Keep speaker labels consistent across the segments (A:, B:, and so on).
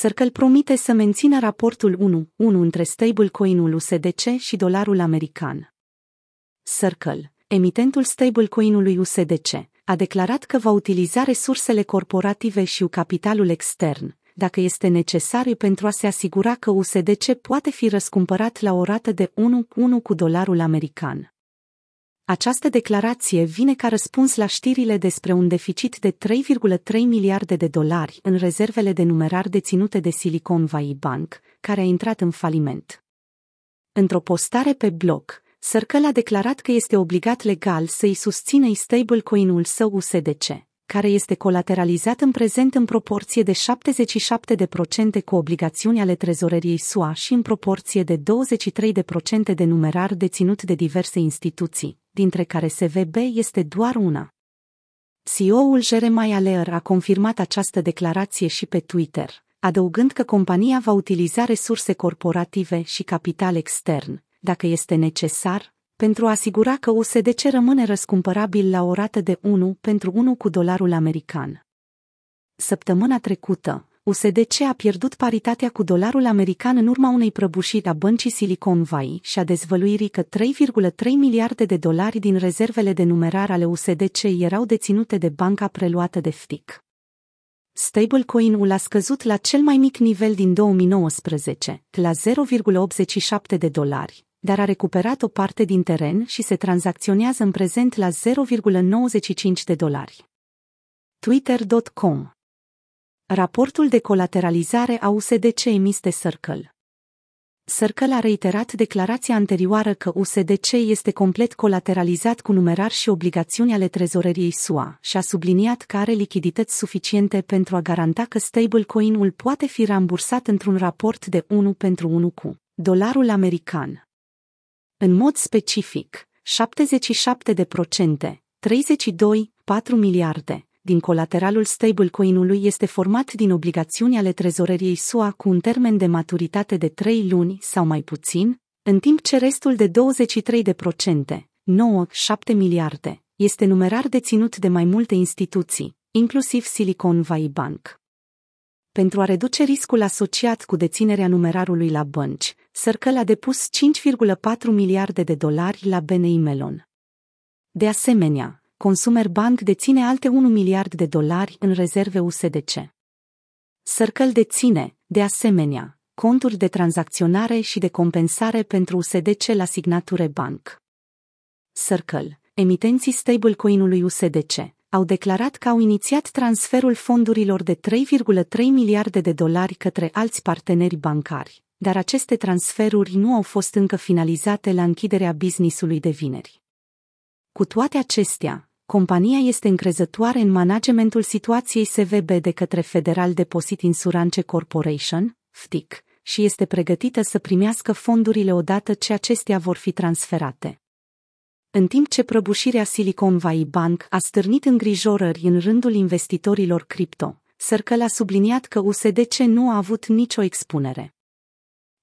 A: Circle promite să mențină raportul 1-1 între stablecoin-ul USDC și dolarul american. Circle, emitentul stablecoin-ului USDC, a declarat că va utiliza resursele corporative și capitalul extern, dacă este necesar pentru a se asigura că USDC poate fi răscumpărat la o rată de 1-1 cu dolarul american. Această declarație vine ca răspuns la știrile despre un deficit de 3,3 miliarde de dolari în rezervele de numerar deținute de Silicon Valley Bank, care a intrat în faliment. Într-o postare pe blog, Circle a declarat că este obligat legal să-i susțină stablecoin-ul său USDC, care este colateralizat în prezent în proporție de 77% cu obligațiuni ale trezoreriei SUA și în proporție de 23% de numerar deținut de diverse instituții, dintre care SVB este doar una. CEO-ul Jeremiah Lear a confirmat această declarație și pe Twitter, adăugând că compania va utiliza resurse corporative și capital extern, dacă este necesar, pentru a asigura că USDC rămâne răscumpărabil la o rată de 1 pentru 1 cu dolarul american. Săptămâna trecută, USDC a pierdut paritatea cu dolarul american în urma unei prăbușiri a băncii Silicon Valley și a dezvăluirii că 3,3 miliarde de dolari din rezervele de numerar ale USDC erau deținute de banca preluată de FTIC. Stablecoin-ul a scăzut la cel mai mic nivel din 2019, la 0,87 de dolari, dar a recuperat o parte din teren și se tranzacționează în prezent la 0,95 de dolari. Twitter.com Raportul de colateralizare a USDC emis de Circle Circle a reiterat declarația anterioară că USDC este complet colateralizat cu numerar și obligațiuni ale trezoreriei SUA și a subliniat că are lichidități suficiente pentru a garanta că stablecoin-ul poate fi rambursat într-un raport de 1 pentru 1 cu dolarul american. În mod specific, 77 de procente, 32, 4 miliarde, din colateralul stablecoin-ului este format din obligațiuni ale trezoreriei SUA cu un termen de maturitate de 3 luni sau mai puțin, în timp ce restul de 23 de procente, 9, 7 miliarde, este numerar deținut de mai multe instituții, inclusiv Silicon Valley Bank. Pentru a reduce riscul asociat cu deținerea numerarului la bănci, Circle a depus 5,4 miliarde de dolari la BNI Melon. De asemenea, Consumer Bank deține alte 1 miliard de dolari în rezerve USDC. Circle deține, de asemenea, conturi de tranzacționare și de compensare pentru USDC la Signature Bank. Circle, emitenții stablecoin-ului USDC, au declarat că au inițiat transferul fondurilor de 3,3 miliarde de dolari către alți parteneri bancari, dar aceste transferuri nu au fost încă finalizate la închiderea businessului de vineri. Cu toate acestea, compania este încrezătoare în managementul situației SVB de către Federal Deposit Insurance Corporation, FTIC, și este pregătită să primească fondurile odată ce acestea vor fi transferate. În timp ce prăbușirea Silicon Valley Bank a stârnit îngrijorări în rândul investitorilor cripto, Circle a subliniat că USDC nu a avut nicio expunere.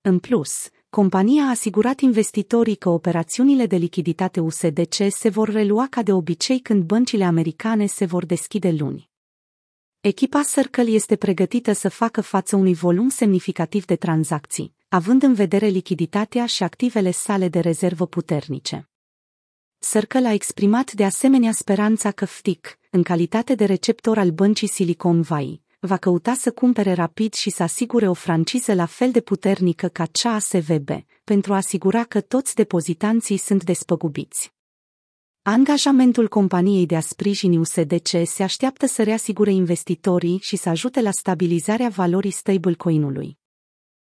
A: În plus, compania a asigurat investitorii că operațiunile de lichiditate USDC se vor relua ca de obicei când băncile americane se vor deschide luni. Echipa Circle este pregătită să facă față unui volum semnificativ de tranzacții, având în vedere lichiditatea și activele sale de rezervă puternice. Circle a exprimat de asemenea speranța că FTIC, în calitate de receptor al băncii Silicon Valley, va căuta să cumpere rapid și să asigure o franciză la fel de puternică ca cea a SVB, pentru a asigura că toți depozitanții sunt despăgubiți. Angajamentul companiei de a sprijini USDC se așteaptă să reasigure investitorii și să ajute la stabilizarea valorii stablecoin-ului.